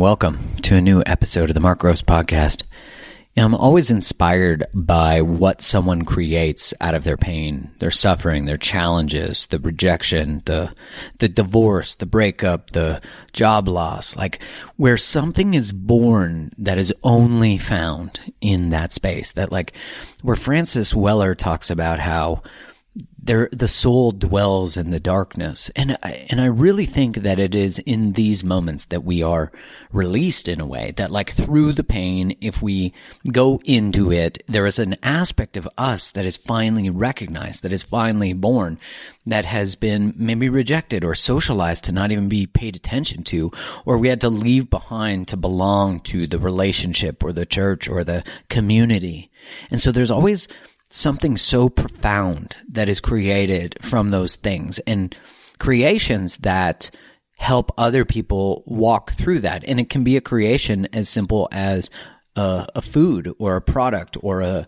Welcome to a new episode of the Mark Groves Podcast. I'm always inspired by what someone creates out of their pain, their suffering, their challenges, the rejection, the the divorce, the breakup, the job loss, like where something is born that is only found in that space. That like where Francis Weller talks about how there the soul dwells in the darkness. And I, and I really think that it is in these moments that we are released in a way that like through the pain if we go into it there is an aspect of us that is finally recognized that is finally born that has been maybe rejected or socialized to not even be paid attention to or we had to leave behind to belong to the relationship or the church or the community. And so there's always something so profound that is created from those things and creations that help other people walk through that. And it can be a creation as simple as a, a food or a product or a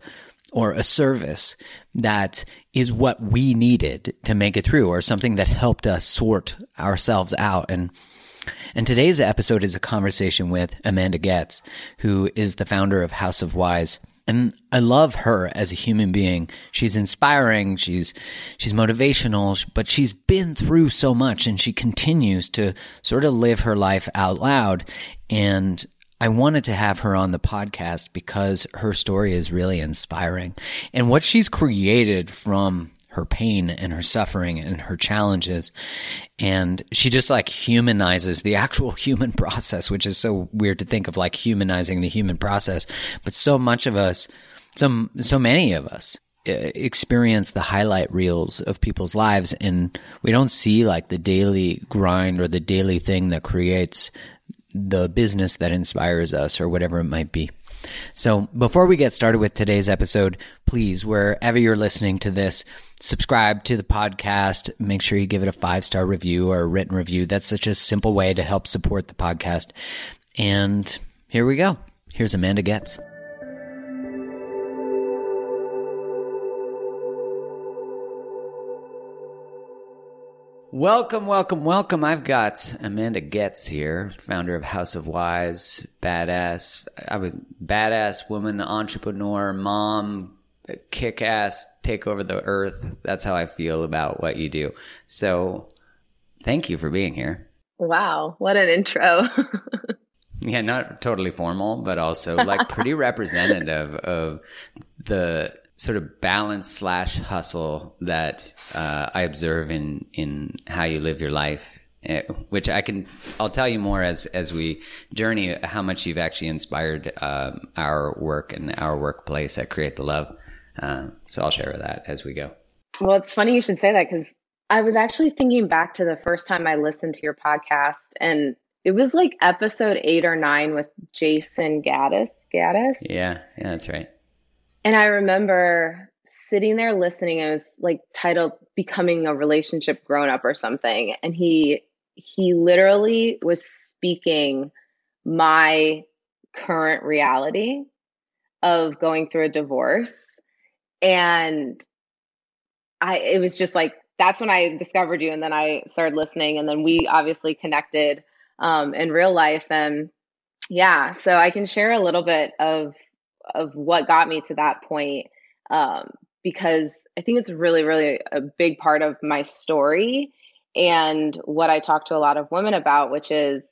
or a service that is what we needed to make it through or something that helped us sort ourselves out and and today's episode is a conversation with Amanda Goetz, who is the founder of House of Wise and I love her as a human being. She's inspiring, she's she's motivational, but she's been through so much and she continues to sort of live her life out loud and I wanted to have her on the podcast because her story is really inspiring. And what she's created from her pain and her suffering and her challenges. And she just like humanizes the actual human process, which is so weird to think of like humanizing the human process. But so much of us, some, so many of us uh, experience the highlight reels of people's lives and we don't see like the daily grind or the daily thing that creates the business that inspires us or whatever it might be. So before we get started with today's episode, please, wherever you're listening to this, subscribe to the podcast. Make sure you give it a five star review or a written review. That's such a simple way to help support the podcast. And here we go. Here's Amanda Goetz. Welcome, welcome, welcome. I've got Amanda Goetz here, founder of House of Wise, badass. I was badass woman, entrepreneur, mom, kick ass, take over the earth. That's how I feel about what you do. So thank you for being here. Wow, what an intro. yeah, not totally formal, but also like pretty representative of the sort of balance slash hustle that uh, I observe in in how you live your life eh, which I can I'll tell you more as as we journey how much you've actually inspired um, our work and our workplace at Create the Love. Uh, so I'll share that as we go. Well, it's funny you should say that because I was actually thinking back to the first time I listened to your podcast, and it was like episode eight or nine with Jason Gaddis. Gaddis. Yeah, yeah, that's right. And I remember sitting there listening. It was like titled "Becoming a Relationship Grown Up" or something, and he he literally was speaking my current reality of going through a divorce and I it was just like that's when I discovered you, and then I started listening, and then we obviously connected um, in real life, and yeah, so I can share a little bit of of what got me to that point um, because I think it's really, really a big part of my story and what I talk to a lot of women about, which is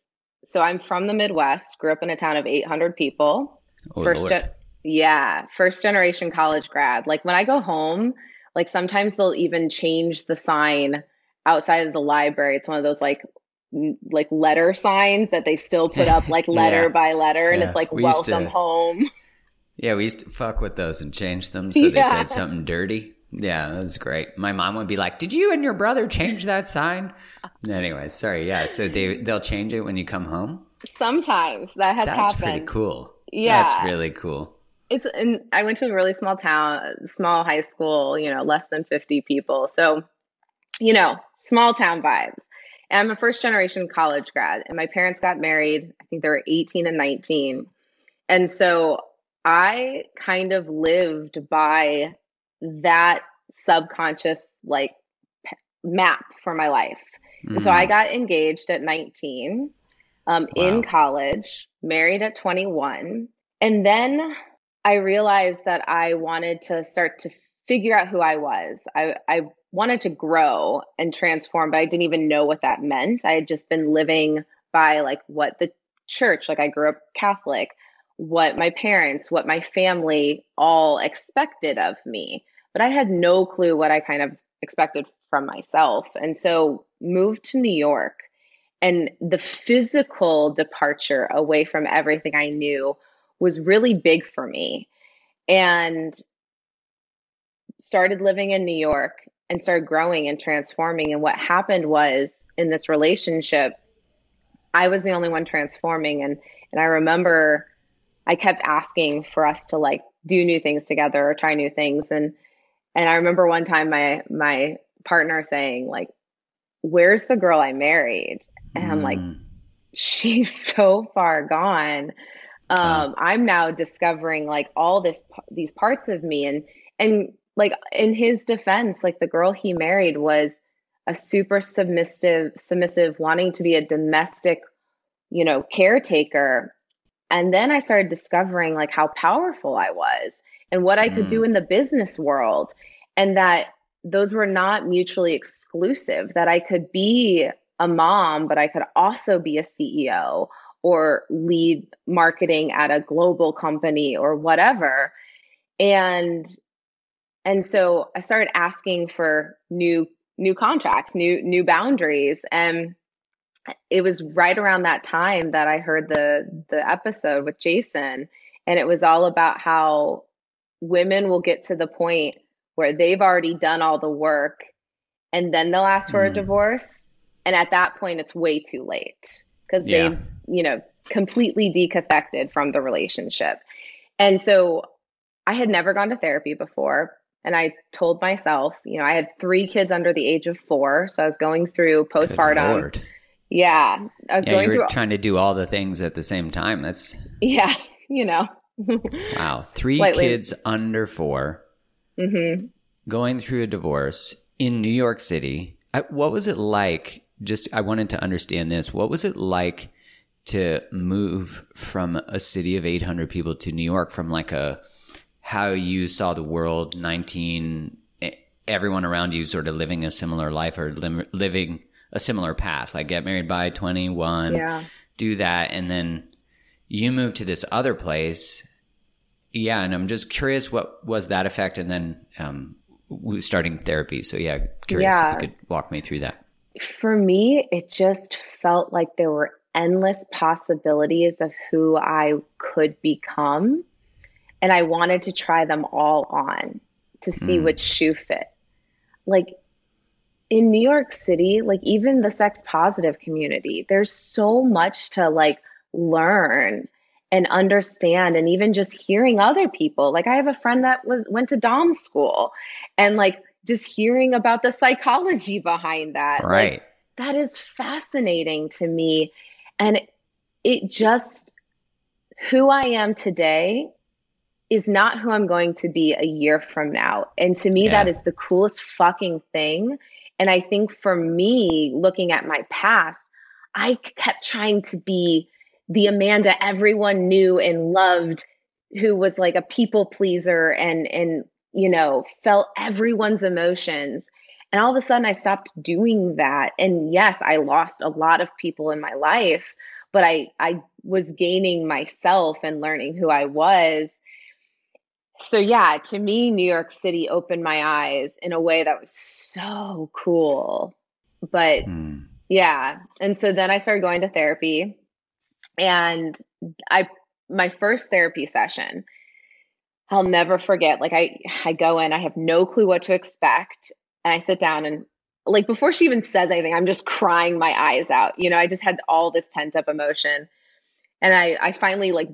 so I'm from the Midwest, grew up in a town of 800 people. Oh, first, Lord. yeah, first generation college grad. Like when I go home, like sometimes they'll even change the sign outside of the library. It's one of those like like letter signs that they still put up like letter Yeah. by letter and Yeah. it's like We used to- welcome home. Yeah, we used to fuck with those and change them so they said something dirty. Yeah, that was great. My mom would be like, "Did you and your brother change that sign?" Anyway, sorry. Yeah, so they they'll change it when you come home. Sometimes that has That's happened. That's pretty cool. Yeah. that's really cool. It's and I went to a really small town, small high school, you know, less than 50 people. So, you know, small town vibes. And I'm a first generation college grad and my parents got married. I think they were 18 and 19. And so I kind of lived by that subconscious like p- map for my life. And so I got engaged at 19, um, in college, married at 21. And then I realized that I wanted to start to figure out who I was. I, I wanted to grow and transform, but I didn't even know what that meant. I had just been living by like what the church, like I grew up Catholic, what my parents, what my family all expected of me. But I had no clue what I kind of expected from myself. And so moved to New York and the physical departure away from everything I knew was really big for me. And started living in New York and started growing and transforming. And what happened was in this relationship, I was the only one transforming. And and I remember I kept asking for us to like do new things together or try new things. And and I remember one time my my partner saying, like, where's the girl I married? And I'm like, Mm. she's so far gone. Um, I'm now discovering like all this these parts of me and and like in his defense, like the girl he married was a super submissive submissive wanting to be a domestic, you know, caretaker. And then I started discovering like how powerful I was and what I could do mm. in the business world and that those were not mutually exclusive that I could be a mom but I could also be a CEO or lead marketing at a global company or whatever. And and so I started asking for new new contracts new new boundaries and it was right around that time that I heard the the episode with Jason and it was all about how women will get to the point where they've already done all the work and then they'll ask for a Mm. divorce and at that point it's way too late because Yeah. they've you know completely decaffected from the relationship and so i had never gone to therapy before and i told myself you know i had three kids under the age of four so i was going through postpartum. Yeah i was Yeah, going through trying to do all the things at the same time. That's yeah you know wow. Three Slightly. kids under four hmm going through a divorce in New York City. I, what was it like? Just I wanted to understand this. What was it like to move from a city of 800 people to New York from like a how you saw the world 19 eh, everyone around you sort of living a similar life or lim- living a similar path like get married by 21 yeah do that and then you move to this other place yeah and i'm just curious what was that effect and then um starting therapy so yeah curious Yeah. if you could walk me through that for me, it just felt like there were endless possibilities of who I could become. And I wanted to try them all on to see mm. which shoe fit. Like in New York City, like even the sex positive community, there's so much to like learn and understand and even just hearing other people. Like I have a friend that was went to dom school and like just hearing about the psychology behind that. Right. Like, that is fascinating to me. And it just, who I am today is not who I'm going to be a year from now. And to me, yeah. that is the coolest fucking thing. And I think for me, looking at my past, I kept trying to be the Amanda everyone knew and loved who was like a people pleaser and and you know, felt everyone's emotions. And all of a sudden, I stopped doing that. And yes, I lost a lot of people in my life, but I, I was gaining myself and learning who I was. So, yeah, to me, New York City opened my eyes in a way that was so cool. But mm. yeah. And so then I started going to therapy. And I, my first therapy session, I'll never forget. Like I I go in, I have no clue what to expect, and I sit down and like before she even says anything, I'm just crying my eyes out. You know, I just had all this pent up emotion. And I I finally like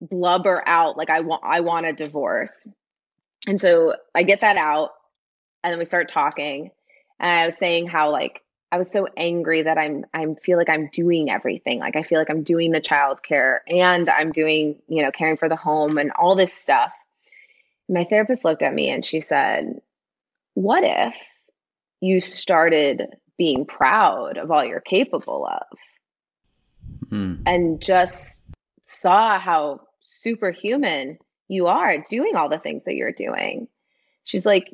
blubber out like I want I want a divorce. And so I get that out and then we start talking. And I was saying how like I was so angry that I'm I'm feel like I'm doing everything. Like I feel like I'm doing the childcare and I'm doing, you know, caring for the home and all this stuff my therapist looked at me and she said, What if you started being proud of all you're capable of hmm. and just saw how superhuman you are doing all the things that you're doing? She's like,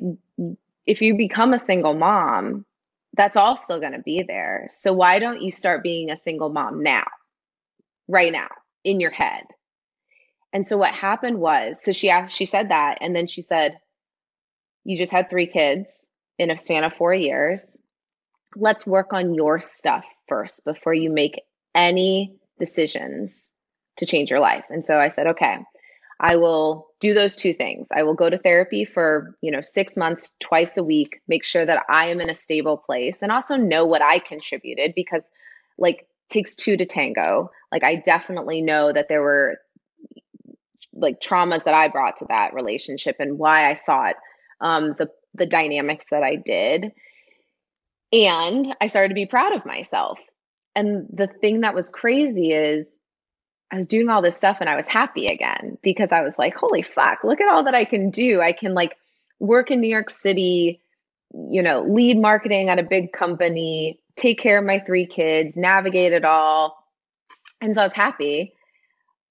If you become a single mom, that's all still going to be there. So why don't you start being a single mom now, right now, in your head? And so what happened was, so she asked, she said that, and then she said, You just had three kids in a span of four years. Let's work on your stuff first before you make any decisions to change your life. And so I said, Okay, I will do those two things. I will go to therapy for, you know, 6 months twice a week, make sure that I am in a stable place and also know what I contributed because like takes two to tango. Like I definitely know that there were like traumas that I brought to that relationship and why I saw it, um, the the dynamics that I did, and I started to be proud of myself. And the thing that was crazy is I was doing all this stuff and I was happy again because I was like, holy fuck, look at all that I can do. I can like work in New York City, you know, lead marketing at a big company, take care of my three kids, navigate it all. And so I was happy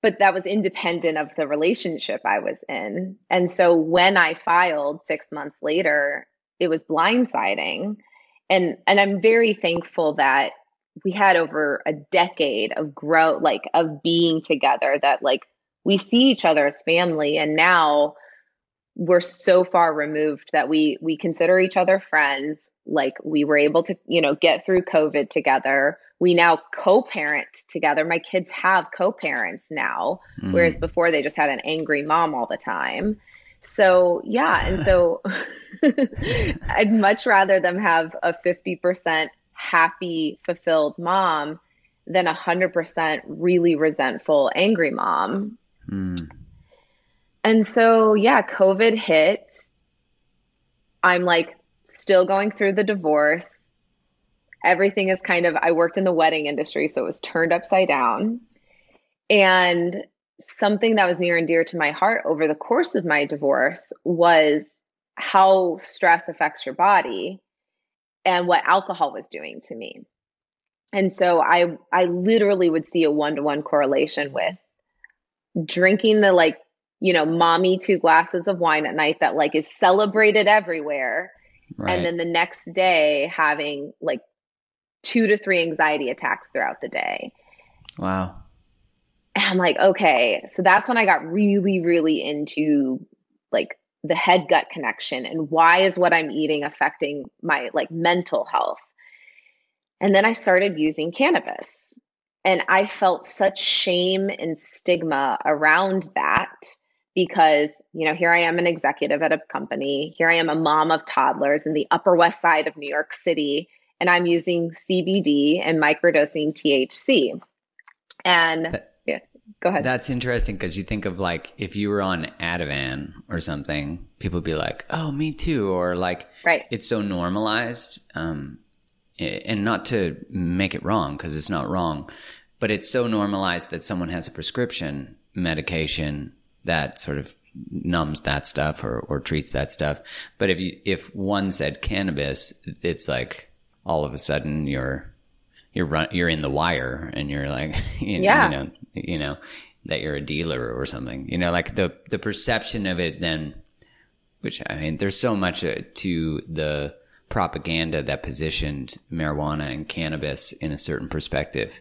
but that was independent of the relationship I was in. And so when I filed 6 months later, it was blindsiding. And and I'm very thankful that we had over a decade of growth like of being together that like we see each other as family. And now we're so far removed that we we consider each other friends. Like we were able to you know get through covid together. We now co-parent together. My kids have co-parents now mm. whereas before they just had an angry mom all the time. So yeah. And so i'd much rather them have a 50% happy fulfilled mom than a 100% really resentful angry mom mm. and so yeah covid hit i'm like still going through the divorce everything is kind of, I worked in the wedding industry, so it was turned upside down. And something that was near and dear to my heart over the course of my divorce was how stress affects your body and what alcohol was doing to me. And so I I literally would see a one-to-one correlation with drinking the like, you know, mommy two glasses of wine at night that like is celebrated everywhere. Right. And then the next day having like two to three anxiety attacks throughout the day. Wow. And I'm like, okay. So that's when I got really, really into like the head gut connection and why is what I'm eating affecting my like mental health. And then I started using cannabis. And I felt such shame and stigma around that because, you know, here I am an executive at a company. Here I am a mom of toddlers in the Upper West Side of New York City, and I'm using CBD and microdosing THC. And go ahead. That's interesting because you think of like if you were on Ativan or something, people would be like, "Oh, me too," or like, right? It's so normalized, um, and not to make it wrong because it's not wrong, but it's so normalized that someone has a prescription medication that sort of numbs that stuff or, or treats that stuff. But if you if one said cannabis, it's like all of a sudden you're you're run, you're in the wire and you're like you, yeah. you know you know that you're a dealer or something. You know, like the the perception of it then which I mean there's so much uh, to the propaganda that positioned marijuana and cannabis in a certain perspective.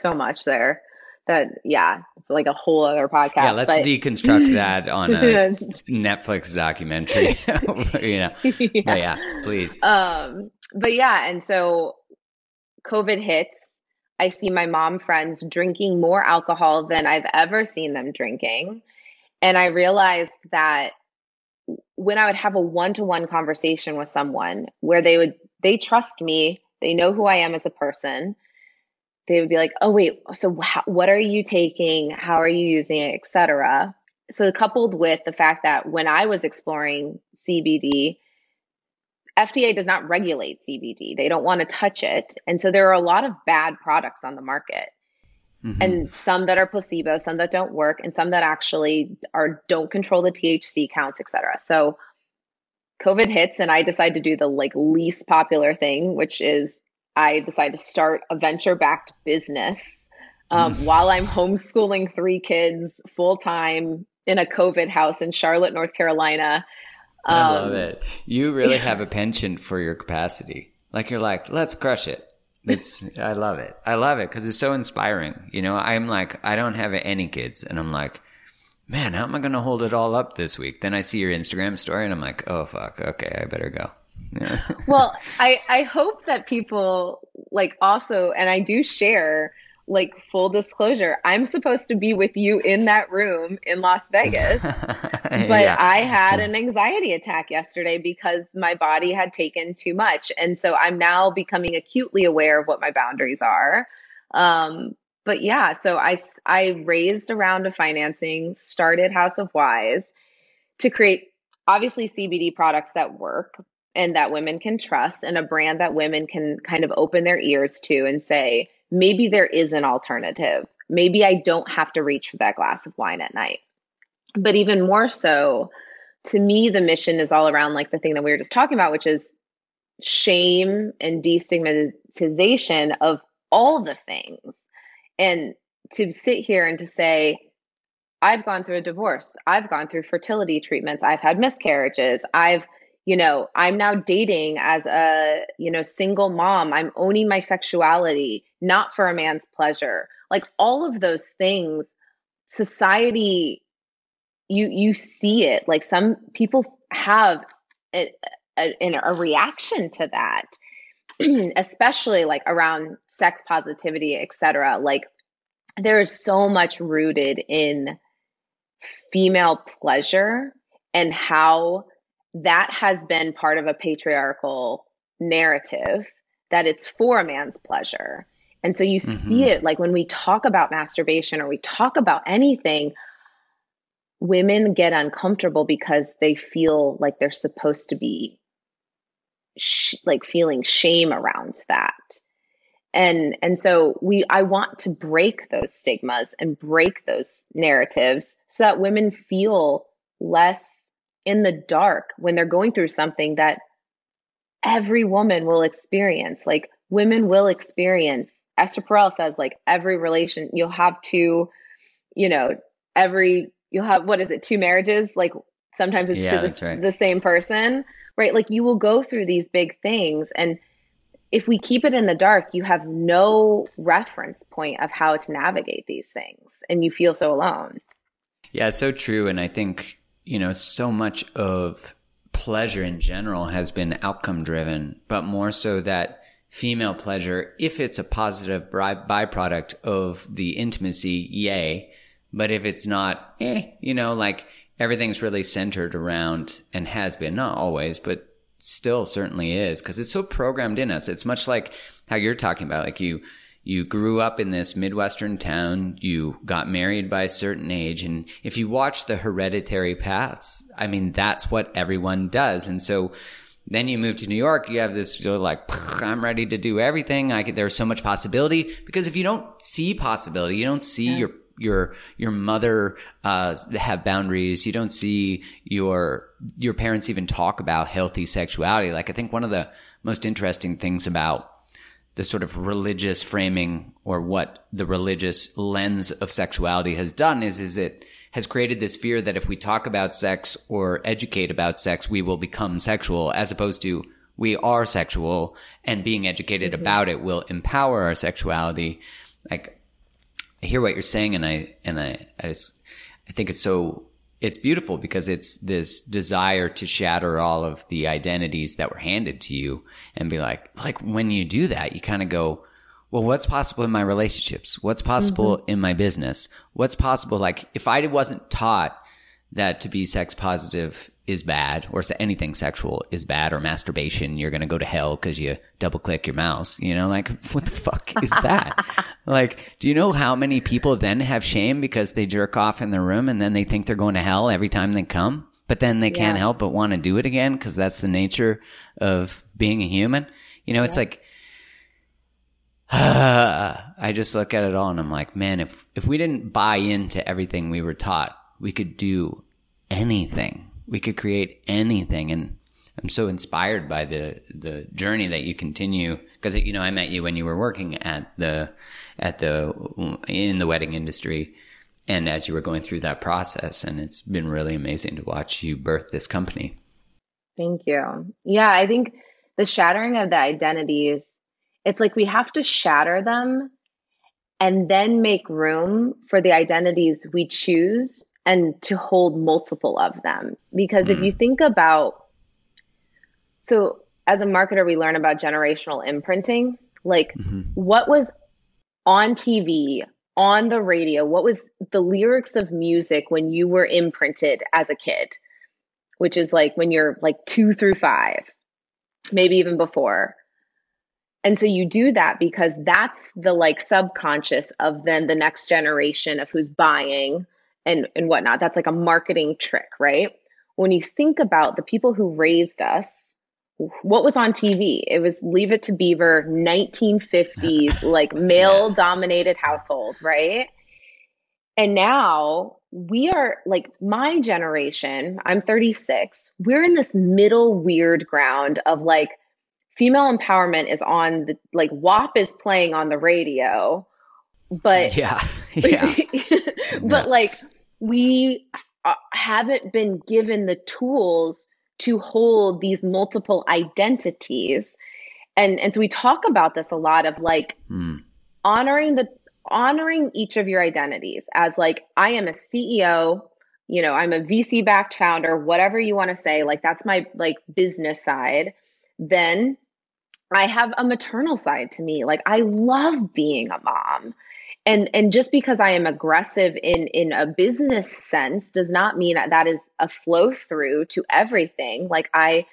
So much there that yeah, it's like a whole other podcast. Yeah, let's but- deconstruct that on a Netflix documentary. you know, yeah. But yeah, please. Um, but yeah, and so COVID hits. I see my mom friends drinking more alcohol than I've ever seen them drinking. And I realized that when I would have a one to one conversation with someone where they would, they trust me, they know who I am as a person, they would be like, oh, wait, so how, what are you taking? How are you using it, et cetera. So, coupled with the fact that when I was exploring CBD, FDA does not regulate CBD. They don't want to touch it. And so there are a lot of bad products on the market. Mm-hmm. And some that are placebo, some that don't work, and some that actually are don't control the THC counts, et cetera. So COVID hits and I decide to do the like least popular thing, which is I decided to start a venture backed business um, mm. while I'm homeschooling three kids full time in a COVID house in Charlotte, North Carolina. Um, I love it. You really yeah. have a penchant for your capacity. Like you're like, let's crush it. It's I love it. I love it because it's so inspiring. You know, I'm like, I don't have any kids, and I'm like, man, how am I going to hold it all up this week? Then I see your Instagram story, and I'm like, oh fuck, okay, I better go. Yeah. well, I I hope that people like also, and I do share like full disclosure, I'm supposed to be with you in that room in Las Vegas. but yeah. I had an anxiety attack yesterday because my body had taken too much. And so I'm now becoming acutely aware of what my boundaries are. Um, but yeah, so I, I raised a round of financing, started House of Wise to create obviously CBD products that work and that women can trust and a brand that women can kind of open their ears to and say, maybe there is an alternative. Maybe I don't have to reach for that glass of wine at night. But even more so, to me, the mission is all around like the thing that we were just talking about, which is shame and destigmatization of all the things. And to sit here and to say, I've gone through a divorce, I've gone through fertility treatments, I've had miscarriages, I've you know i'm now dating as a you know single mom. I'm owning my sexuality not for a man's pleasure. Like all of those things society you you see it. Like some people have a, a, a reaction to that especially like around sex positivity etc like there's so much rooted in female pleasure and how that has been part of a patriarchal narrative that it's for a man's pleasure. And so you mm-hmm. see it like when we talk about masturbation or we talk about anything, women get uncomfortable because they feel like they're supposed to be sh- like feeling shame around that. And and so we I want to break those stigmas and break those narratives so that women feel less in the dark when they're going through something that every woman will experience. Like women will experience Esther Perel says like every relation you'll have two, you know, every you'll have what is it, two marriages? Like sometimes it's Yeah, to the, right. the same person, right? Like you will go through these big things and if we keep it in the dark, you have no reference point of how to navigate these things and you feel so alone. Yeah, it's so true. And I think, you know, so much of pleasure in general has been outcome driven, but more so that female pleasure, if it's a positive by- byproduct of the intimacy, yay. But if it's not, eh, you know, like everything's really centered around and has been, not always, but still certainly is because it's so programmed in us. It's much like how you're talking about, like you, you grew up in this Midwestern town, you got married by a certain age. And if you watch the hereditary paths, I mean, that's what everyone does. And so then you move to New York, you have this, you're like, I'm ready to do everything. I could, there's so much possibility because if you don't see possibility, you don't see your your your mother uh, have boundaries. You don't see your your parents even talk about healthy sexuality. Like I think one of the most interesting things about the sort of religious framing or what the religious lens of sexuality has done is is it has created this fear that if we talk about sex or educate about sex, we will become sexual, as opposed to we are sexual and being educated mm-hmm. about it will empower our sexuality. Like I hear what you're saying, and I and I I, just, I think it's so it's beautiful because it's this desire to shatter all of the identities that were handed to you and be like like when you do that, you kind of go, well, what's possible in my relationships? What's possible mm-hmm. in my business? What's possible? Like if I wasn't taught that to be sex positive is bad or anything sexual is bad or masturbation, you're going to go to hell because you double click your mouse. You know, like what the fuck is that? like, do you know how many people then have shame because they jerk off in their room and then they think they're going to hell every time they come? But then they can't Yeah. help but want to do it again because that's the nature of being a human. You know, it's like, I just look at it all and I'm like, man, if if we didn't buy into everything we were taught, we could do anything. We could create anything and I'm so inspired by the the journey that you continue because you know I met you when you were working at the at the in the wedding industry and as you were going through that process and it's been really amazing to watch you birth this company. Thank you. Yeah, I think the shattering of the identities, it's like we have to shatter them and then make room for the identities we choose and to hold multiple of them. Because if you mm. think about, so as a marketer, we learn about generational imprinting. Like, mm-hmm. what was on TV, on the radio, what was the lyrics of music when you were imprinted as a kid? which is like when you're like two through five, maybe even before. And so you do that because that's the like subconscious of then the next generation of who's buying and, and whatnot. That's like a marketing trick, right? When you think about the people who raised us, what was on TV? It was Leave It to Beaver, 1950s, like male dominated household, right? And now we are like my generation, I'm 36, we're in this middle weird ground of like female empowerment is on the like WAP is playing on the radio, but Yeah. Yeah. but like we uh, haven't been given the tools to hold these multiple identities. And and so we talk about this a lot of like Hmm. honoring the honoring each of your identities as like I am a CEO, you know, I'm a VC backed founder, whatever you want to say, like that's my like business side. Then I have a maternal side to me. Like I love being a mom. And and just because I am aggressive in in a business sense does not mean that that is a flow through to everything. Like I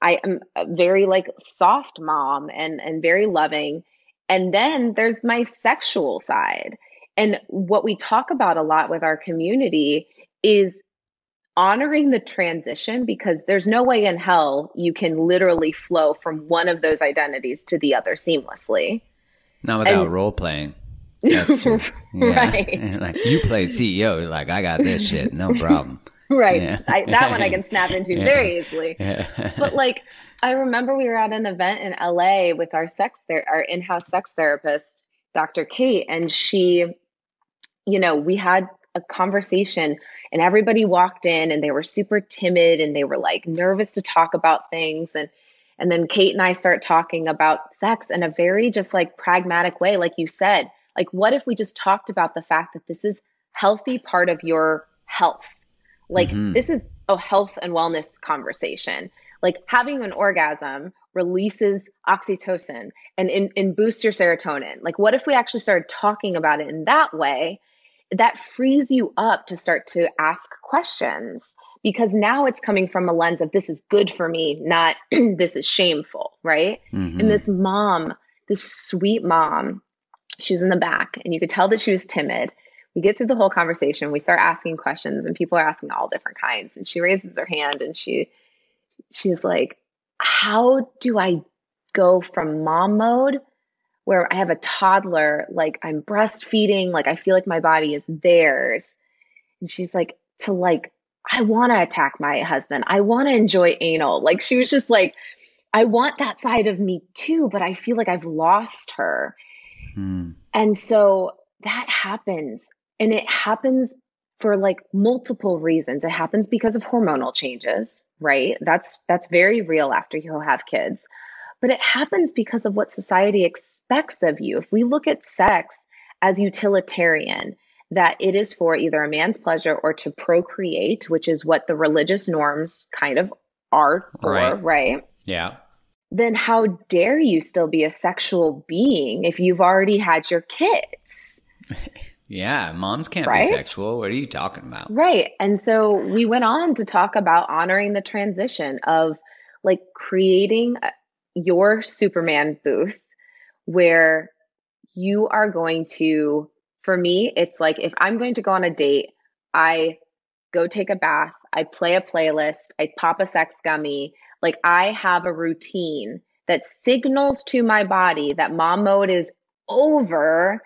I am a very like soft mom and and very loving. And then there's my sexual side. And what we talk about a lot with our community is honoring the transition because there's no way in hell you can literally flow from one of those identities to the other seamlessly. Not without And- role playing. That's true. Yeah. Right. like you play CEO, you're like I got this shit, no problem. Right. Yeah. I, that one I can snap into Yeah. very easily. But like I remember we were at an event in LA with our sex ther- our in-house sex therapist, Dr. Kate, and she, you know, we had a conversation and everybody walked in and they were super timid and they were like nervous to talk about things and and then Kate and I start talking about sex in a very just like pragmatic way like you said. Like what if we just talked about the fact that this is healthy part of your health? Like Mhm. this is a health and wellness conversation. Like having an orgasm releases oxytocin and, and, and boosts your serotonin. Like, what if we actually started talking about it in that way? That frees you up to start to ask questions because now it's coming from a lens of this is good for me, not this is shameful, right? Mhm. And this mom, this sweet mom, she was in the back and you could tell that she was timid. We get through the whole conversation, we start asking questions, and people are asking all different kinds. And she raises her hand and she she's like, How do I go from mom mode where I have a toddler, like I'm breastfeeding, like I feel like my body is theirs? And she's like, to like, I want to attack my husband. I want to enjoy anal. Like she was just like, I want that side of me too, but I feel like I've lost her. Mm. And so that happens. And it happens for like multiple reasons. It happens because of hormonal changes, right? That's that's very real after you have kids. But it happens because of what society expects of you. If we look at sex as utilitarian, that it is for either a man's pleasure or to procreate, which is what the religious norms kind of are for, Right. right? Yeah. Then how dare you still be a sexual being if you've already had your kids? Yeah. Moms can't Right? be sexual. What are you talking about? Right. And so we went on to talk about honoring the transition of like creating uh, your Superman booth where you are going to, for me, it's like if I'm going to go on a date, I go take a bath, I play a playlist, I pop a sex gummy. Like I have a routine that signals to my body that mom mode is over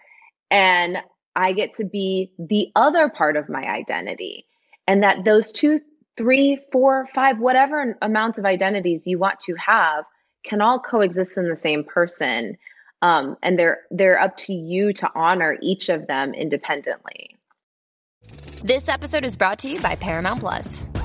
and I get to be the other part of my identity. And that those two, three, four, five, whatever amounts of identities you want to have can all coexist in the same person. Um, and they're they're up to you to honor each of them independently. This episode is brought to you by Paramount Plus.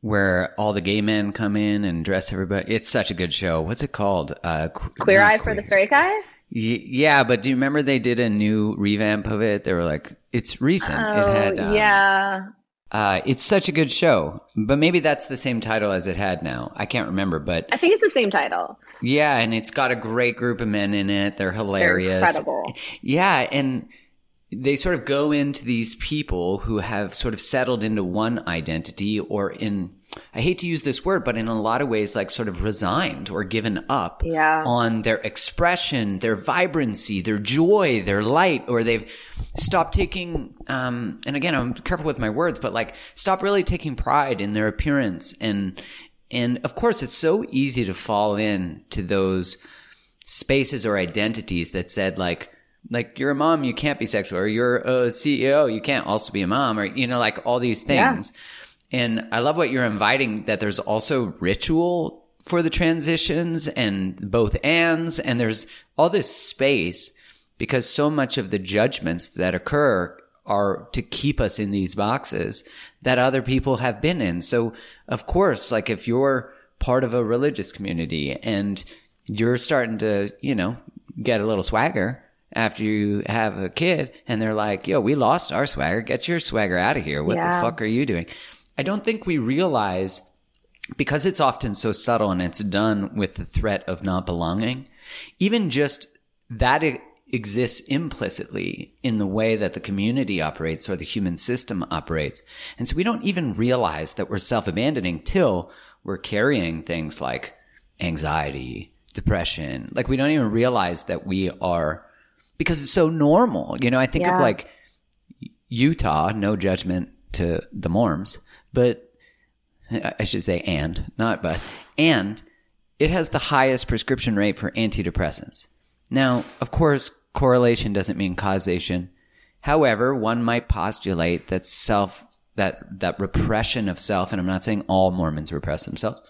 where all the gay men come in and dress everybody. It's such a good show. What's it called? Uh, Qu- Queer Eye for the Straight Guy? Y- yeah, but do you remember they did a new revamp of it? They were like, it's recent. it had, um, Oh, yeah. Uh, it's such a good show, but maybe that's the same title as it had now. I can't remember, but I think it's the same title. yeah, and it's got a great group of men in it. They're They're hilarious. incredible. Yeah, and they sort of go into these people who have sort of settled into one identity or in I hate to use this word, but in a lot of ways like sort of resigned or given up Yeah. on their expression, their vibrancy, their joy, their light, or they've stopped taking um and again I'm careful with my words, but like stop really taking pride in their appearance and and of course it's so easy to fall in to those spaces or identities that said like like you're a mom you can't be sexual or you're a ceo you can't also be a mom or you know like all these Yeah. things and i love what you're inviting that there's also ritual for the transitions and both ands and there's all this space because so much of the judgments that occur are to keep us in these boxes that other people have been in. So, of course, like if you're part of a religious community and you're starting to, you know, get a little swagger after you have a kid and they're like, yo, we lost our swagger. Get your swagger out of here. What Yeah. the fuck are you doing? I don't think we realize because it's often so subtle and it's done with the threat of not belonging, even just that it exists implicitly in the way that the community operates or the human system operates. And so we don't even realize that we're self abandoning till we're carrying things like anxiety, depression. Like we don't even realize that we are because it's so normal. You know, I think Yeah. of like Utah, no judgment to the Morms, but I should say and, not but, and it has the highest prescription rate for antidepressants. Now, of course, correlation doesn't mean causation. However, one might postulate that self, that, that repression of self, and I'm not saying all Mormons repress themselves,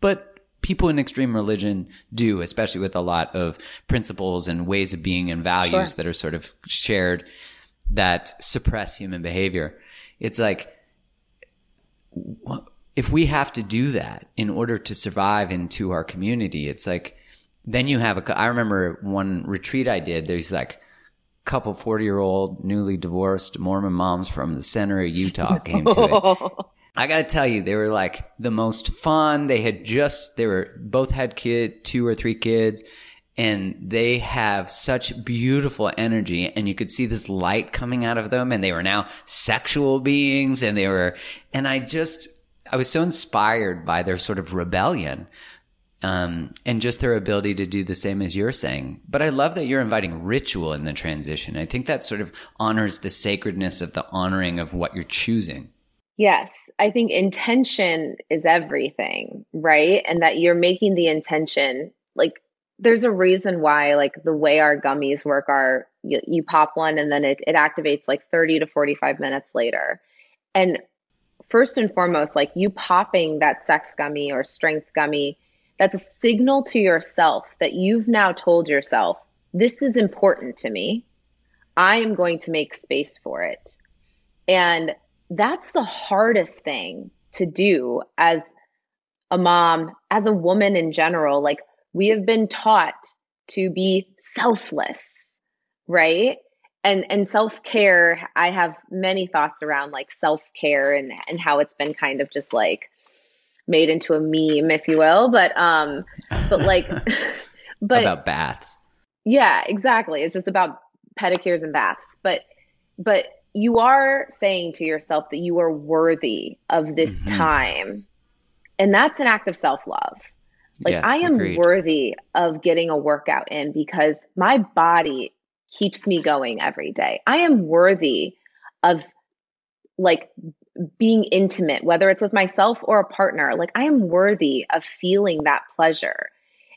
but people in extreme religion do, especially with a lot of principles and ways of being and values Sure. that are sort of shared that suppress human behavior. It's like, if we have to do that in order to survive into our community, it's like, then you have a, I remember one retreat I did, there's like, a couple 40 year old newly divorced Mormon moms from the center of Utah came to it. I got to tell you, they were like the most fun. They had just, they were both had kid, two or three kids, and they have such beautiful energy. And you could see this light coming out of them. And they were now sexual beings. And they were, and I just, I was so inspired by their sort of rebellion. Um, and just their ability to do the same as you're saying. But I love that you're inviting ritual in the transition. I think that sort of honors the sacredness of the honoring of what you're choosing. Yes, I think intention is everything, right? And that you're making the intention like there's a reason why like the way our gummies work are you, you pop one and then it, it activates like 30 to 45 minutes later. And first and foremost, like you popping that sex gummy or strength gummy, that's a signal to yourself that you've now told yourself, this is important to me. I am going to make space for it. And that's the hardest thing to do as a mom, as a woman in general. Like we have been taught to be selfless, right? And and self-care, I have many thoughts around like self-care and and how it's been kind of just like made into a meme, if you will. But um but like but about baths. yeah, exactly. It's just about pedicures and baths. But but you are saying to yourself that you are worthy of this Mhm. time. And that's an act of self-love. Like Yes, I am agreed. worthy of getting a workout in because my body keeps me going every day. I am worthy of like being intimate, whether it's with myself or a partner. Like I am worthy of feeling that pleasure.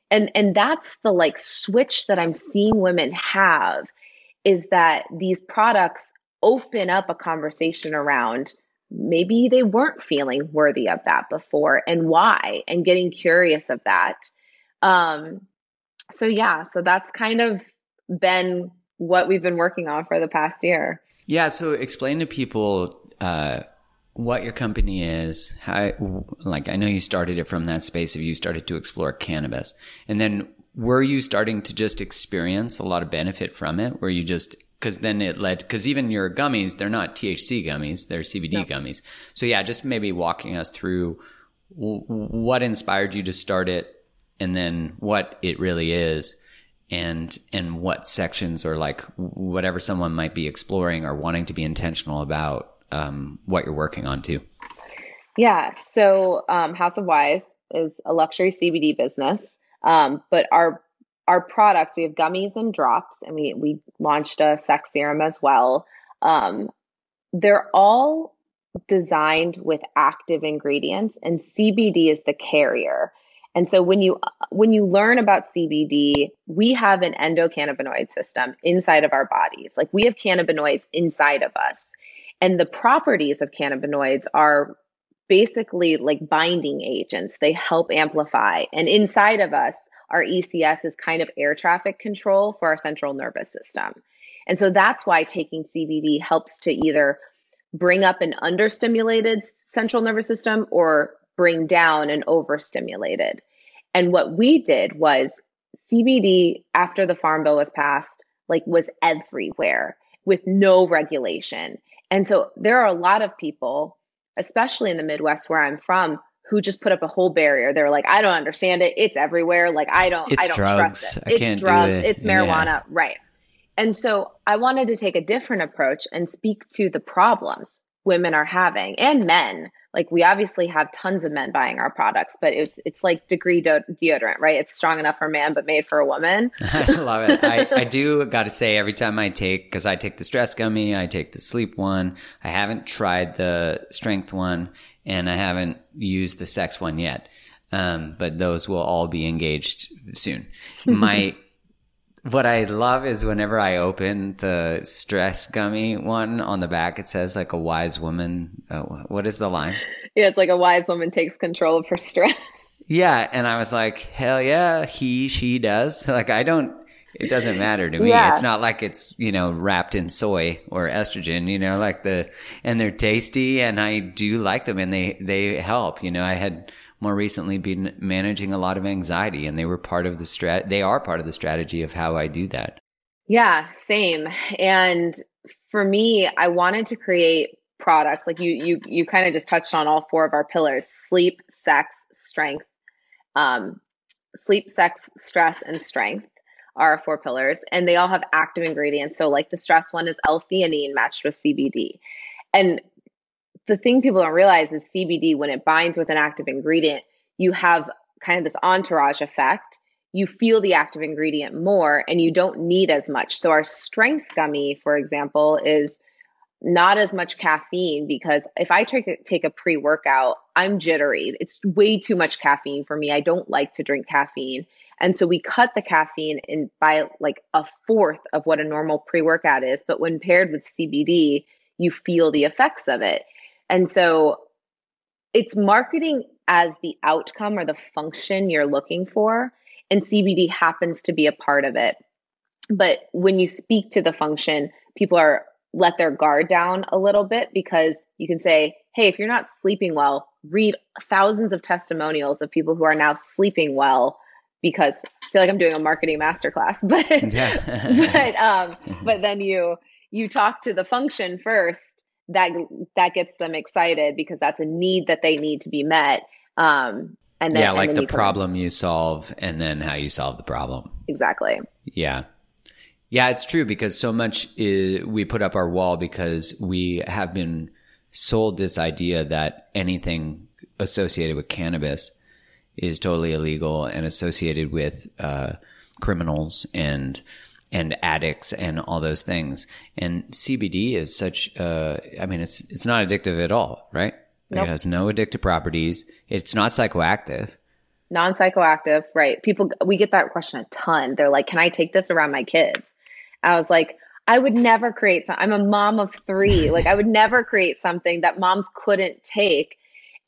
And and that's the like switch that I'm seeing women have is that these products open up a conversation around maybe they weren't feeling worthy of that before and why and getting curious of that. Um so yeah, so that's kind of been what we've been working on for the past year. Yeah, so explain to people uh, what your company is. How, like, I know you started it from that space of you started to explore cannabis, and then were you starting to just experience a lot of benefit from it? Were you just because then it led because even your gummies, they're not THC gummies, they're CBD gummies. So yeah, just maybe walking us through w- what inspired you to start it, and then what it really is and and what sections or like whatever someone might be exploring or wanting to be intentional about um, what you're working on too. Yeah, so um, House of Wise is a luxury CBD business, um, but our our products we have gummies and drops, and we we launched a sex serum as well. Um, they're all designed with active ingredients, and CBD is the carrier. And so when you when you learn about CBD, we have an endocannabinoid system inside of our bodies. Like we have cannabinoids inside of us. And the properties of cannabinoids are basically like binding agents. They help amplify. And inside of us, our ECS is kind of air traffic control for our central nervous system. And so that's why taking CBD helps to either bring up an understimulated central nervous system or bring down an overstimulated. And what we did was CBD after the farm bill was passed like was everywhere with no regulation. And so there are a lot of people, especially in the Midwest where I'm from, who just put up a whole barrier. They're like, I don't understand it. It's everywhere. Like I don't It's I don't drugs. trust it. I it's drugs, it. it's Yeah. marijuana. Right. And so I wanted to take a different approach and speak to the problems women are having and men, like we obviously have tons of men buying our products, but it's it's like degree de- deodorant, right? It's strong enough for a man, but made for a woman. I love it. I, I do got to say every time I take because I take the stress gummy, I take the sleep one. I haven't tried the strength one, and I haven't used the sex one yet. Um, but those will all be engaged soon. My what I love is whenever I open the stress gummy one on the back, it says like a wise woman. Uh, what is the line? Yeah, it's like a wise woman takes control of her stress. Yeah, and I was like, hell yeah, he she does. Like I don't. It doesn't matter to me. Yeah. It's not like it's you know wrapped in soy or estrogen. You know, like the and they're tasty, and I do like them, and they they help. You know, I had more recently been managing a lot of anxiety, and they were part of the strat. They are part of the strategy of how I do that. Yeah, same. And for me, I wanted to create products like you you you kind of just touched on all four of our pillars: sleep, sex, strength. Um, sleep, sex, stress, and strength are our four pillars, and they all have active ingredients. So, like the stress one is L-theanine matched with CBD, and the thing people don't realize is CBD when it binds with an active ingredient, you have kind of this entourage effect. You feel the active ingredient more, and you don't need as much. So, our strength gummy, for example, is not as much caffeine because if I take a, take a pre workout, I'm jittery. It's way too much caffeine for me. I don't like to drink caffeine. And so we cut the caffeine in by like a fourth of what a normal pre workout is. But when paired with CBD, you feel the effects of it. And so it's marketing as the outcome or the function you're looking for. And CBD happens to be a part of it. But when you speak to the function, people are let their guard down a little bit because you can say, hey, if you're not sleeping well, read thousands of testimonials of people who are now sleeping well because I feel like I'm doing a marketing masterclass. But Yeah. but um but then you you talk to the function first that that gets them excited because that's a need that they need to be met. Um and then yeah, and like the you problem you solve, and then how you solve the problem. exactly. Yeah. Yeah, it's true because so much is, we put up our wall because we have been sold this idea that anything associated with cannabis is totally illegal and associated with uh, criminals and and addicts and all those things. And CBD is such. Uh, I mean, it's it's not addictive at all, right? Nope. It has no addictive properties. It's not psychoactive. non-psychoactive right people we get that question a ton they're like can i take this around my kids i was like i would never create some i'm a mom of three like i would never create something that moms couldn't take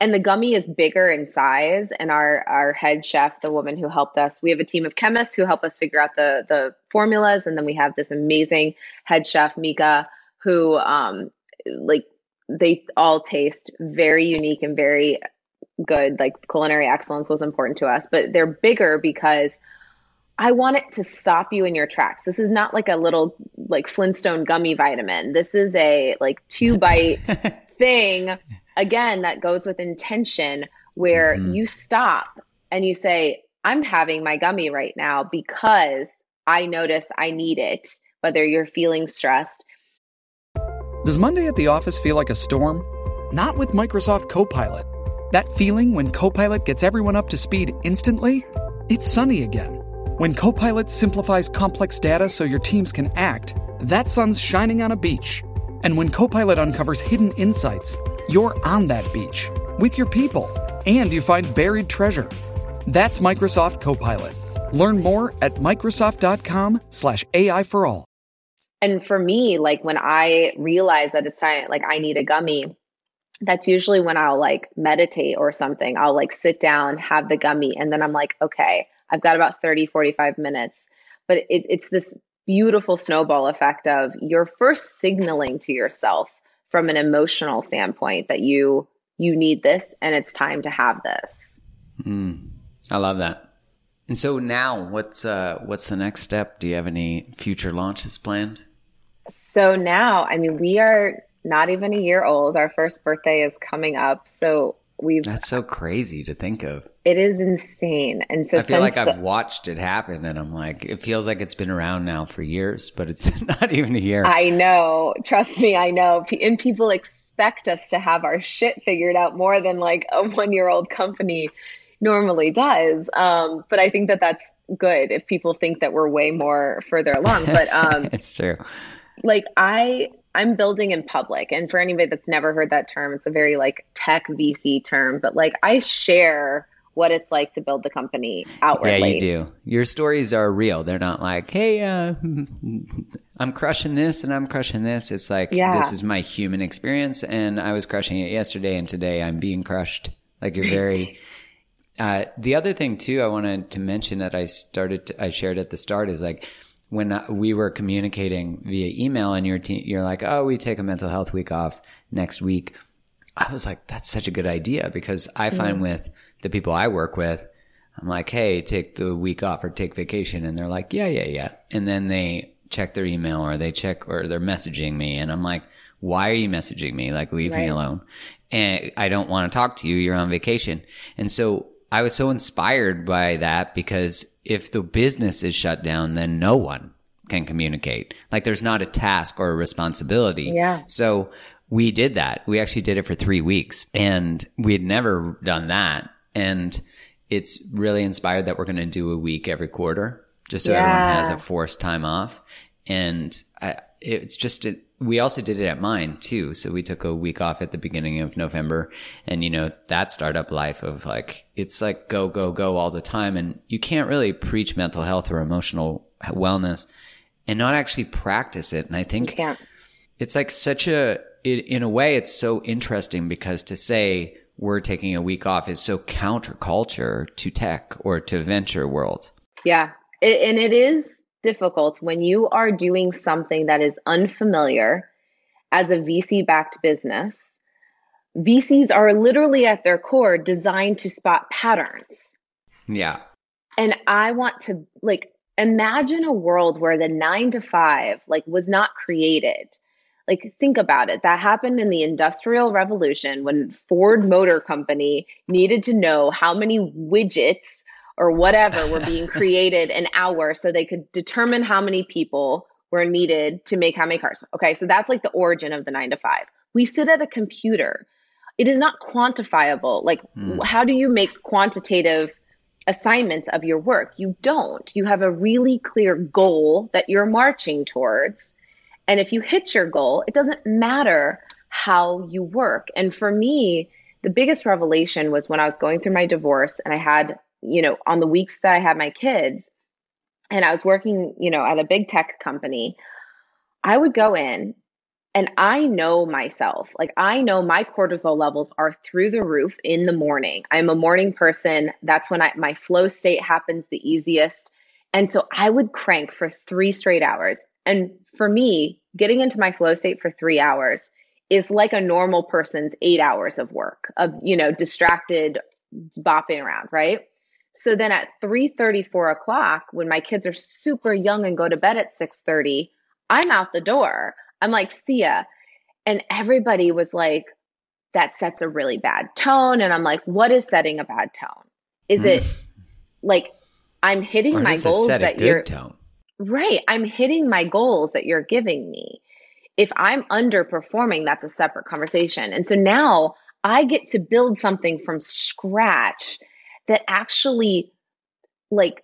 and the gummy is bigger in size. And our our head chef the woman who helped us we have a team of chemists who help us figure out the the formulas. And then we have this amazing head chef mika who um like they all taste very unique and very good. Like culinary excellence was important to us but they're bigger because i want it to stop you in your tracks. This is not like a little like flintstone gummy vitamin. This is a like two bite thing again that goes with intention where Mhm. you stop and you say i'm having my gummy right now because i notice i need it whether you're feeling stressed Does Monday at the office feel like a storm? Not with Microsoft Copilot. That feeling when Copilot gets everyone up to speed instantly? It's sunny again. When Copilot simplifies complex data so your teams can act, that sun's shining on a beach. And when Copilot uncovers hidden insights, you're on that beach with your people and you find buried treasure. That's Microsoft Copilot. Learn more at Microsoft.com slash AI for all. And for me, like when I realize that it's time, like I need a gummy, that's usually when I'll like meditate or something. I'll like sit down, have the gummy, and then I'm like, okay, I've got about 30, 45 minutes. But it, it's this beautiful snowball effect of you're first signaling to yourself from an emotional standpoint that you you need this and it's time to have this. Mm, I love that. And so now, what's uh, what's the next step? Do you have any future launches planned? So now, I mean, we are not even a year old. Our first birthday is coming up. So we've That's so crazy to think of. it is insane. And so I feel like since I've watched it happen and I'm like, it feels like it's been around now for years, but it's not even a year. I know. Trust me, I know. And people expect us to have our shit figured out more than like a one year old company normally does. Um, but I think that that's good if people think that we're way more further along. But um, it's true. like I I'm building in public and for anybody that's never heard that term it's a very like tech VC term but like I share what it's like to build the company outwardly. Yeah, you do. Your stories are real. They're not like, hey, uh, I'm crushing this and I'm crushing this. It's like, Yeah. this is my human experience and I was crushing it yesterday and today I'm being crushed. Like you're very. uh, the other thing too, I wanted to mention that I started, to, I shared at the start is like when uh, we were communicating via email and your team, you're like, oh, we take a mental health week off next week. I was like, that's such a good idea because I find with the people I work with, I'm like, hey, take the week off or take vacation. And they're like, yeah, yeah, yeah. And then they check their email or they check or they're messaging me. And I'm like, why are you messaging me? Like, leave me alone. And I don't want to talk to you. You're on vacation. And so I was so inspired by that because if the business is shut down, then no one can communicate. Like, there's not a task or a responsibility. Yeah. So we did that. We actually did it for three weeks and we had never done that. And it's really inspired that we're going to do a week every quarter just so everyone has a forced time off. And I, it's just, it, we also did it at mine too. So we took a week off at the beginning of November and you know, that startup life of like, it's like go, go, go all the time. And you can't really preach mental health or emotional wellness and not actually practice it. And I think it's like such a it, in a way it's so interesting because to say we're taking a week off is so counterculture to tech or to venture world Yeah. It, and it is difficult when you are doing something that is unfamiliar as a VC backed business. VCs are literally at their core designed to spot patterns. yeah And I want to like imagine a world where the 9 to 5 like was not created. Like think about it. That happened in the industrial revolution when Ford Motor Company needed to know how many widgets or whatever were being created an hour so they could determine how many people were needed to make how many cars. Okay, so that's like the origin of the 9 to 5. We sit at a computer. It is not quantifiable. Like Hmm. how do you make quantitative assignments of your work. You don't. You have a really clear goal that you're marching towards. And if you hit your goal, it doesn't matter how you work. And for me, the biggest revelation was when I was going through my divorce and I had, you know, on the weeks that I had my kids and I was working, you know, at a big tech company, I would go in and I know myself. Like I know my cortisol levels are through the roof in the morning. I'm a morning person. That's when I my flow state happens the easiest. And so I would crank for 3 straight hours. And for me, getting into my flow state for 3 hours is like a normal person's 8 hours of work of, you know, distracted bopping around, right? So then at 3 4 o'clock, when my kids are super young and go to bed at 6 I'm out the door. I'm like, see ya. And everybody was like, that sets a really bad tone. And I'm like, what is setting a bad tone? Is it hmm. like I'm hitting or my goals set a that good you're tone right? I'm hitting my goals that you're giving me. If I'm underperforming, that's a separate conversation. And so now I get to build something from scratch that actually like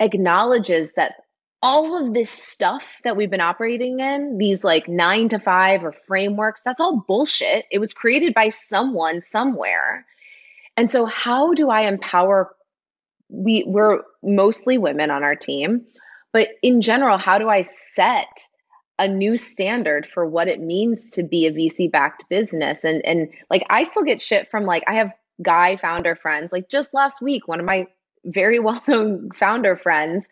acknowledges that all of this stuff that we've been operating in, these like nine to five or frameworks, that's all bullshit. It was created by someone somewhere. And so, how do I empower? We, we're mostly women on our team, but in general, how do I set a new standard for what it means to be a VC backed business? And, and like, I still get shit from like, I have guy founder friends. Like, just last week, one of my very well known founder friends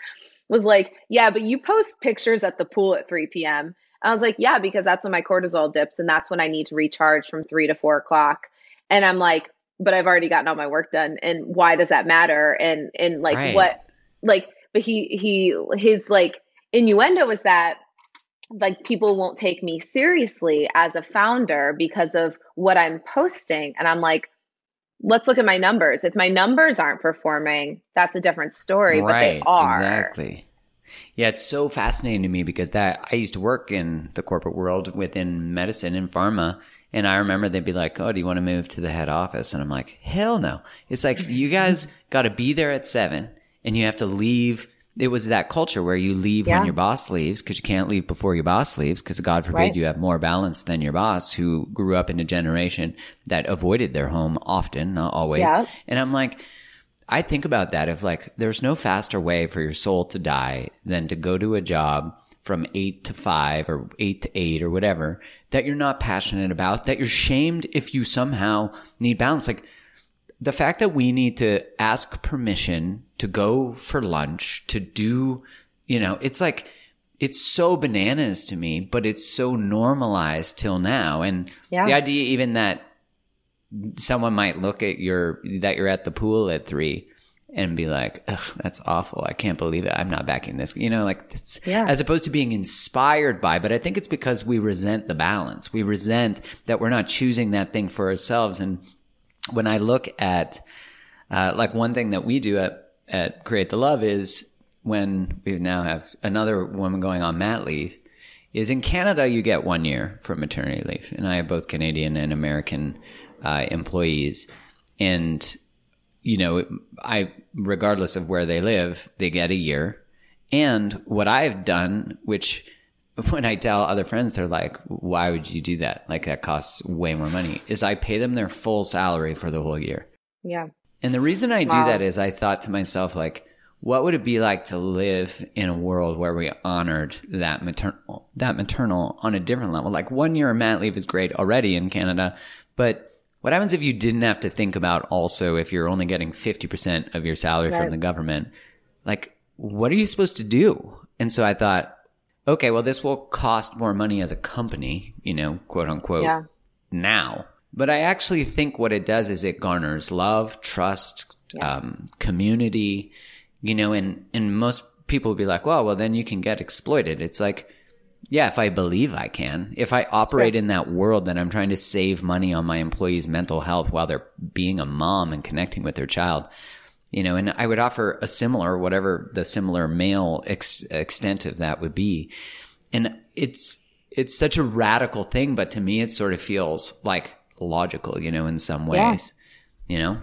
was like, Yeah, but you post pictures at the pool at 3 p.m. I was like, Yeah, because that's when my cortisol dips and that's when I need to recharge from three to four o'clock. And I'm like, But I've already gotten all my work done. And why does that matter? And, and like, Right. what, like, but he, he, his like innuendo was that like people won't take me seriously as a founder because of what I'm posting. And I'm like, let's look at my numbers. If my numbers aren't performing, that's a different story, right, but they are. Exactly. Yeah, it's so fascinating to me because that I used to work in the corporate world within medicine and pharma. And I remember they'd be like, Oh, do you want to move to the head office? And I'm like, Hell no. It's like, you guys got to be there at seven and you have to leave. It was that culture where you leave yeah. when your boss leaves because you can't leave before your boss leaves because God forbid right. you have more balance than your boss who grew up in a generation that avoided their home often, not always. Yeah. And I'm like, I think about that if like there's no faster way for your soul to die than to go to a job from eight to five or eight to eight or whatever that you're not passionate about, that you're shamed if you somehow need balance. Like the fact that we need to ask permission to go for lunch, to do, you know, it's like, it's so bananas to me, but it's so normalized till now. And yeah. the idea even that someone might look at your that you're at the pool at three and be like, Ugh, that's awful. I can't believe it. I'm not backing this. You know, like it's, yeah. as opposed to being inspired by, but I think it's because we resent the balance. We resent that we're not choosing that thing for ourselves. And when I look at, uh, like one thing that we do at, at Create the Love is when we now have another woman going on mat leave is in Canada, you get one year for maternity leave. And I have both Canadian and American uh, employees, and you know, I regardless of where they live, they get a year. And what I've done, which when I tell other friends, they're like, "Why would you do that? Like that costs way more money." Is I pay them their full salary for the whole year. Yeah. And the reason I wow. do that is I thought to myself, like, what would it be like to live in a world where we honored that maternal that maternal on a different level? Like one year of mat leave is great already in Canada, but what happens if you didn't have to think about also if you're only getting 50% of your salary right. from the government? Like, what are you supposed to do? And so I thought, okay, well, this will cost more money as a company, you know, quote unquote, yeah. now. But I actually think what it does is it garners love, trust, yeah. um, community, you know, and, and most people would be like, well, well, then you can get exploited. It's like, yeah, if I believe I can, if I operate sure. in that world that I'm trying to save money on my employees' mental health while they're being a mom and connecting with their child, you know, and I would offer a similar, whatever the similar male ex- extent of that would be. And it's, it's such a radical thing, but to me, it sort of feels like logical, you know, in some ways, yeah. you know?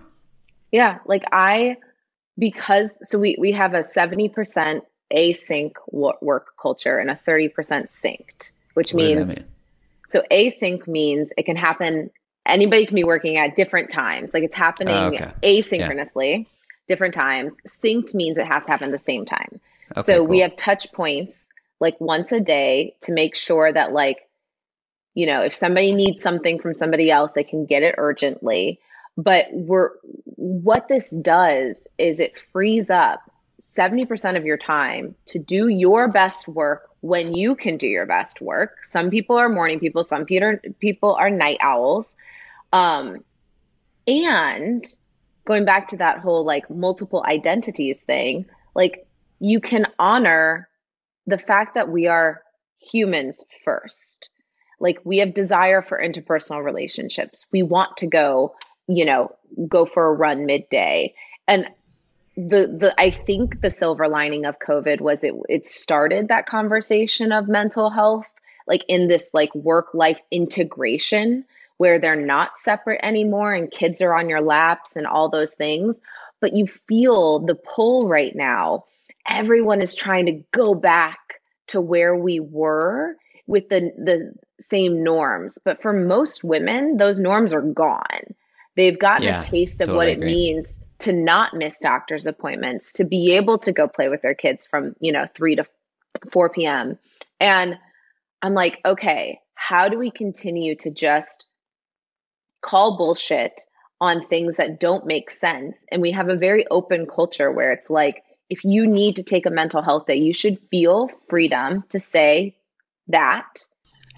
Yeah. Like I, because, so we, we have a 70% async work culture and a 30% synced, which what means mean? so async means it can happen anybody can be working at different times. Like it's happening oh, okay. asynchronously, yeah. Different times. Synced means it has to happen the same time. Okay, so cool. we have touch points like once a day to make sure that like you know, if somebody needs something from somebody else, they can get it urgently. But we're what this does is it frees up 70% of your time to do your best work when you can do your best work. Some people are morning people, some people are night owls. Um, and going back to that whole like multiple identities thing, like you can honor the fact that we are humans first. Like we have desire for interpersonal relationships. We want to go, you know, go for a run midday. And the the I think the silver lining of COVID was it it started that conversation of mental health like in this like work life integration where they're not separate anymore and kids are on your laps and all those things but you feel the pull right now everyone is trying to go back to where we were with the the same norms but for most women those norms are gone they've gotten yeah, a taste of totally what it agree. means to not miss doctor's appointments, to be able to go play with their kids from, you know, 3 to 4 p.m. And I'm like, okay, how do we continue to just call bullshit on things that don't make sense? And we have a very open culture where it's like, if you need to take a mental health day, you should feel freedom to say that.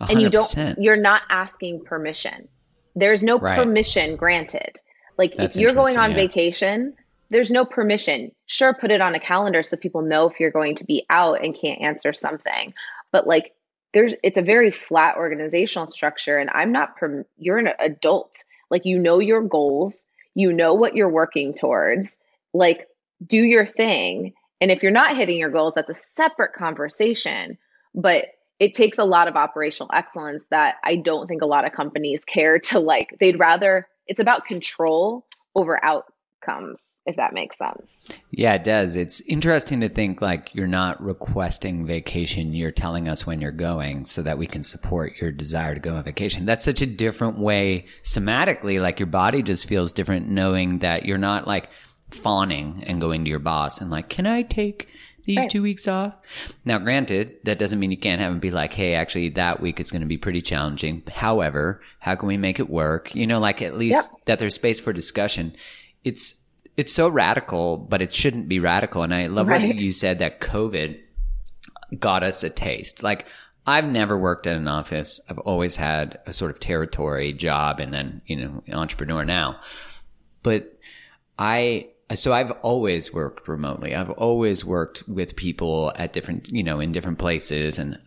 100%. And you don't, you're not asking permission. There's no right. permission granted. Like That's if you're going on yeah. vacation, there's no permission. Sure, put it on a calendar so people know if you're going to be out and can't answer something. But like there's it's a very flat organizational structure and I'm not per, you're an adult. Like you know your goals, you know what you're working towards, like do your thing. And if you're not hitting your goals, that's a separate conversation. But it takes a lot of operational excellence that I don't think a lot of companies care to like. They'd rather, it's about control over if that makes sense. Yeah, it does. It's interesting to think like you're not requesting vacation, you're telling us when you're going so that we can support your desire to go on vacation. That's such a different way somatically, like your body just feels different knowing that you're not like fawning and going to your boss and like, can I take these right. two weeks off? Now, granted, that doesn't mean you can't have them be like, hey, actually, that week is going to be pretty challenging. However, how can we make it work? You know, like at least yep. that there's space for discussion. It's, it's so radical, but it shouldn't be radical. And I love right. what you said that COVID got us a taste. Like, I've never worked at an office. I've always had a sort of territory job and then, you know, entrepreneur now. But I so I've always worked remotely. I've always worked with people at different, you know, in different places. And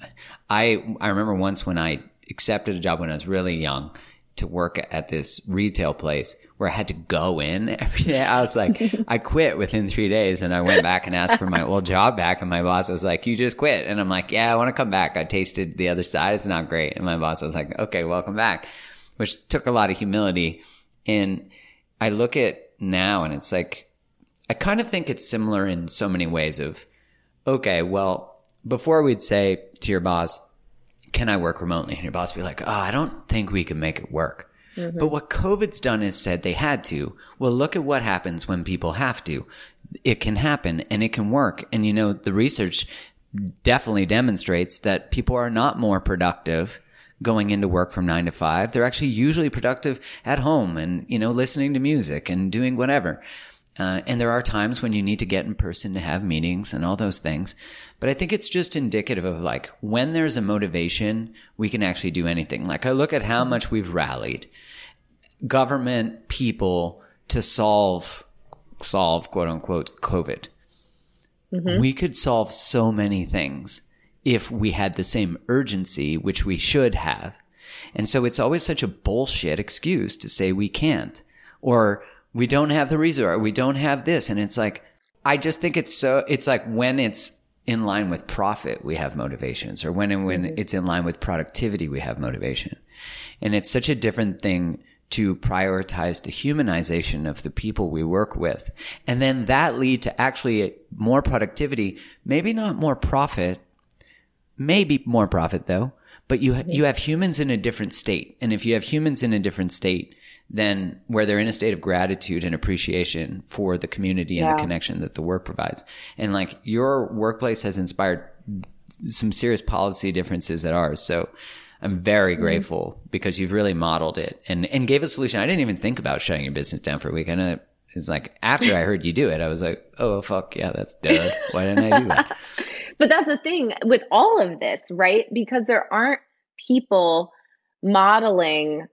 I, I remember once when I accepted a job when I was really young to work at this retail place where I had to go in every day. I was like, I quit within three days and I went back and asked for my old job back. And my boss was like, you just quit. And I'm like, yeah, I want to come back. I tasted the other side. It's not great. And my boss was like, okay, welcome back, which took a lot of humility. And I look at now and it's like, I kind of think it's similar in so many ways of, okay, well, before we'd say to your boss, can I work remotely? And your boss be like, oh, I don't think we can make it work. Mm-hmm. But what COVID's done is said they had to. Well, look at what happens when people have to. It can happen and it can work. And you know, the research definitely demonstrates that people are not more productive going into work from nine to five. They're actually usually productive at home and, you know, listening to music and doing whatever. Uh, and there are times when you need to get in person to have meetings and all those things. But I think it's just indicative of like when there's a motivation, we can actually do anything. Like I look at how much we've rallied government people to solve, solve quote unquote COVID. Mm-hmm. We could solve so many things if we had the same urgency, which we should have. And so it's always such a bullshit excuse to say we can't or we don't have the resource. We don't have this. And it's like, I just think it's so, it's like when it's in line with profit, we have motivations or when and when mm-hmm. it's in line with productivity, we have motivation. And it's such a different thing to prioritize the humanization of the people we work with. And then that lead to actually more productivity, maybe not more profit, maybe more profit though, but you, you have humans in a different state. And if you have humans in a different state, then where they're in a state of gratitude and appreciation for the community and yeah. the connection that the work provides. And like your workplace has inspired some serious policy differences at ours. So I'm very mm-hmm. grateful because you've really modeled it and, and gave a solution. I didn't even think about shutting your business down for a week. I know it's like after I heard you do it, I was like, oh, fuck. Yeah, that's dead. Why didn't I do that? but that's the thing with all of this, right? Because there aren't people modeling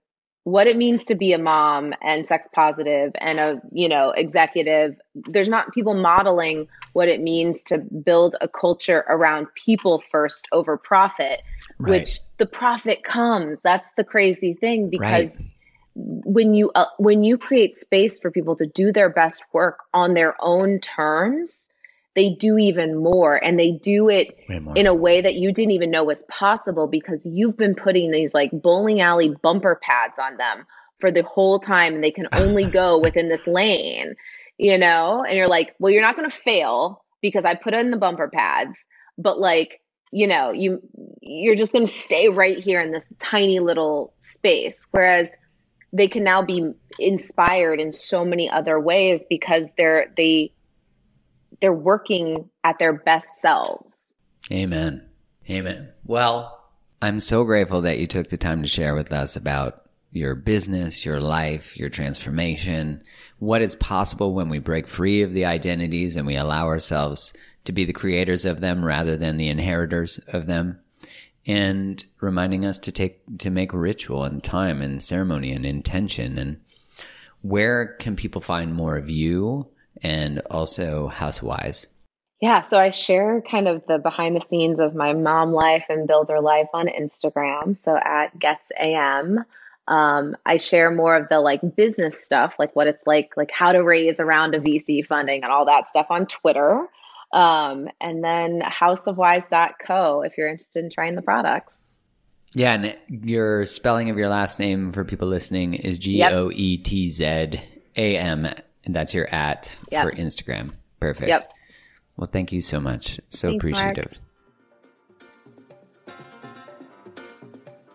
what it means to be a mom and sex positive and a you know executive there's not people modeling what it means to build a culture around people first over profit right. which the profit comes that's the crazy thing because right. when you uh, when you create space for people to do their best work on their own terms they do even more and they do it in a way that you didn't even know was possible because you've been putting these like bowling alley bumper pads on them for the whole time and they can only go within this lane you know? And you're like well you're not going to fail because i put in the bumper pads but like you know you you're just going to stay right here in this tiny little space. Whereas they can now be inspired in so many other ways because they're they they're working at their best selves. Amen. Amen. Well, I'm so grateful that you took the time to share with us about your business, your life, your transformation, what is possible when we break free of the identities and we allow ourselves to be the creators of them rather than the inheritors of them and reminding us to take to make ritual and time and ceremony and intention and where can people find more of you and also Housewise? Yeah, so I share kind of the behind the scenes of my mom life and builder life on Instagram. So at GoetzAM. Um, I share more of the like business stuff, like what it's like, like how to raise around a VC funding and all that stuff on Twitter. Um, and then houseofwise.co if you're interested in trying the products. Yeah, and your spelling of your last name for people listening is G O E T Z A M, and that's your at Yep. for Instagram. Perfect. Yep. Well, thank you so much. So Thanks, Mark. appreciative.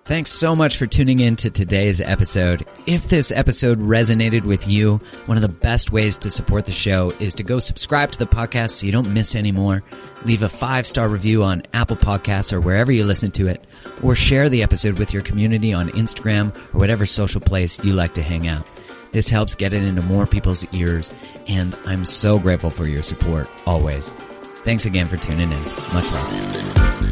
Thanks so much for tuning in to today's episode. If this episode resonated with you, one of the best ways to support the show is to go subscribe to the podcast so you don't miss any more. Leave a five star review on Apple Podcasts or wherever you listen to it, or share the episode with your community on Instagram or whatever social place you like to hang out. This helps get it into more people's ears, and I'm so grateful for your support always. Thanks again for tuning in. Much love.